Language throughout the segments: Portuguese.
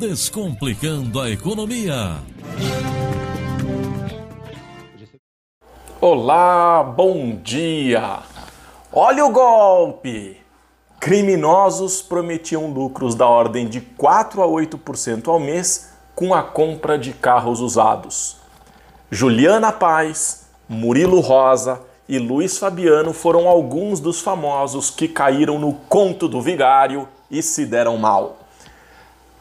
Descomplicando a economia. Olá, bom dia! Olha o golpe! Criminosos prometiam lucros da ordem de 4 a 8% ao mês com a compra de carros usados. Juliana Paz, Murilo Rosa e Luiz Fabiano foram alguns dos famosos que caíram no conto do vigário e se deram mal.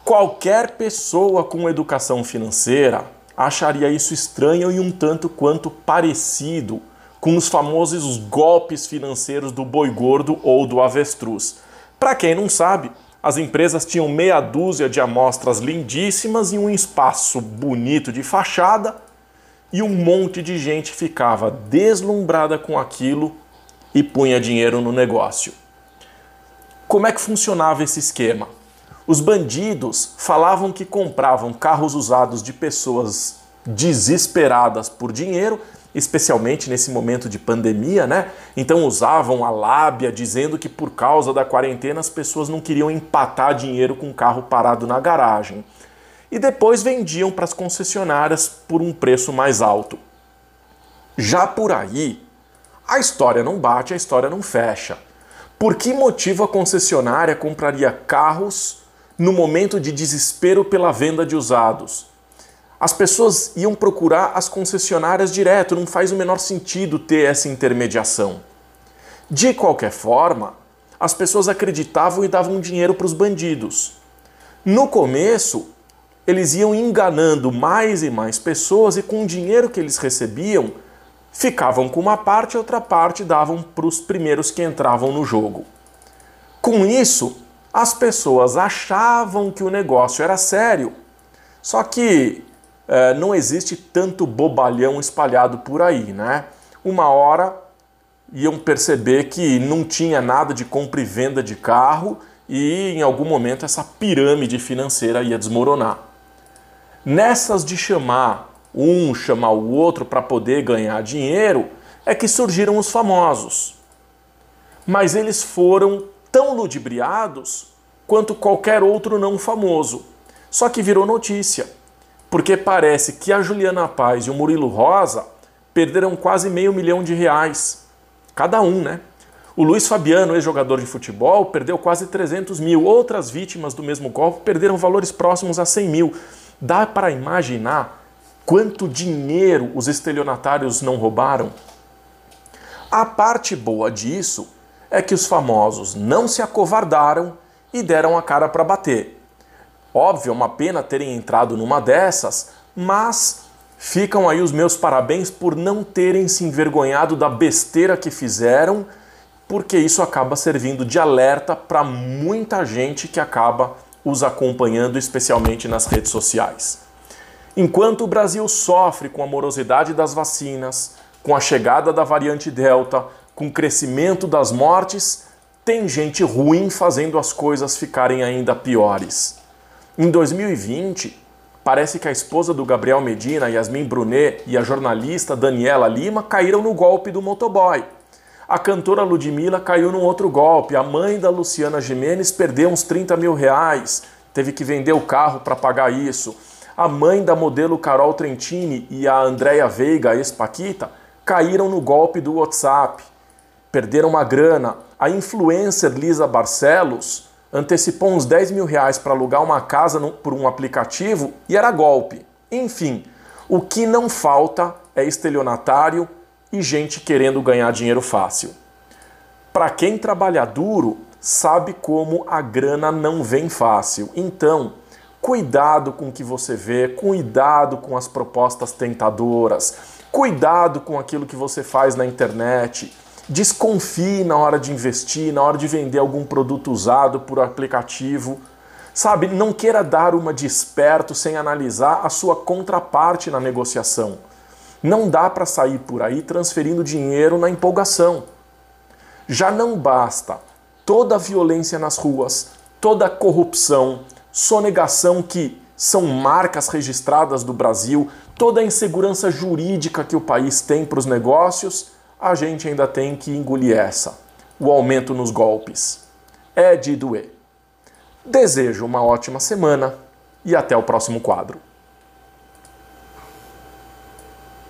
Qualquer pessoa com educação financeira acharia isso estranho e um tanto quanto parecido com os famosos golpes financeiros do boi gordo ou do avestruz. Para quem não sabe, as empresas tinham meia dúzia de amostras lindíssimas e um espaço bonito de fachada, e um monte de gente ficava deslumbrada com aquilo e punha dinheiro no negócio. Como é que funcionava esse esquema? Os bandidos falavam que compravam carros usados de pessoas desesperadas por dinheiro, especialmente nesse momento de pandemia, né? Então usavam a lábia dizendo que por causa da quarentena as pessoas não queriam empatar dinheiro com o carro parado na garagem. E depois vendiam para as concessionárias por um preço mais alto. Já por aí, a história não bate, a história não fecha. Por que motivo a concessionária compraria carros no momento de desespero pela venda de usados. As pessoas iam procurar as concessionárias direto, não faz o menor sentido ter essa intermediação. De qualquer forma, as pessoas acreditavam e davam dinheiro para os bandidos. No começo, eles iam enganando mais e mais pessoas e com o dinheiro que eles recebiam, ficavam com uma parte e outra parte davam para os primeiros que entravam no jogo. Com isso, as pessoas achavam que o negócio era sério. Só que é, não existe tanto bobalhão espalhado por aí, né? Uma hora iam perceber que não tinha nada de compra e venda de carro e em algum momento essa pirâmide financeira ia desmoronar. Nessas de chamar um, chamar o outro para poder ganhar dinheiro, é que surgiram os famosos. Mas eles foram tão ludibriados quanto qualquer outro não famoso. Só que virou notícia, porque parece que a Juliana Paz e o Murilo Rosa perderam quase meio milhão de reais. Cada um, né? O Luiz Fabiano, ex-jogador de futebol, perdeu quase 300 mil. Outras vítimas do mesmo golpe perderam valores próximos a 100 mil. Dá para imaginar quanto dinheiro os estelionatários não roubaram? A parte boa disso é que os famosos não se acovardaram e deram a cara para bater. Óbvio, é uma pena terem entrado numa dessas, mas ficam aí os meus parabéns por não terem se envergonhado da besteira que fizeram, porque isso acaba servindo de alerta para muita gente que acaba os acompanhando, especialmente nas redes sociais. Enquanto o Brasil sofre com a morosidade das vacinas, com a chegada da variante Delta, com o crescimento das mortes, tem gente ruim fazendo as coisas ficarem ainda piores. Em 2020, parece que a esposa do Gabriel Medina, Yasmin Brunet, e a jornalista Daniela Lima caíram no golpe do motoboy. A cantora Ludmilla caiu num outro golpe. A mãe da Luciana Jimenez perdeu uns 30 mil reais, teve que vender o carro para pagar isso. A mãe da modelo Carol Trentini e a Andréa Veiga, ex-Paquita, caíram no golpe do WhatsApp perderam uma grana. A influencer Lisa Barcelos antecipou uns 10 mil reais para alugar uma casa no, por um aplicativo e era golpe. Enfim, o que não falta é estelionatário e gente querendo ganhar dinheiro fácil. Para quem trabalha duro, sabe como a grana não vem fácil. Então, cuidado com o que você vê, cuidado com as propostas tentadoras, cuidado com aquilo que você faz na internet. Desconfie na hora de investir, na hora de vender algum produto usado por aplicativo. Sabe, não queira dar uma de esperto sem analisar a sua contraparte na negociação. Não dá para sair por aí transferindo dinheiro na empolgação. Já não basta toda a violência nas ruas, toda a corrupção, sonegação que são marcas registradas do Brasil, toda a insegurança jurídica que o país tem para os negócios a gente ainda tem que engolir essa. O aumento nos golpes. É de doer. Desejo uma ótima semana e até o próximo quadro.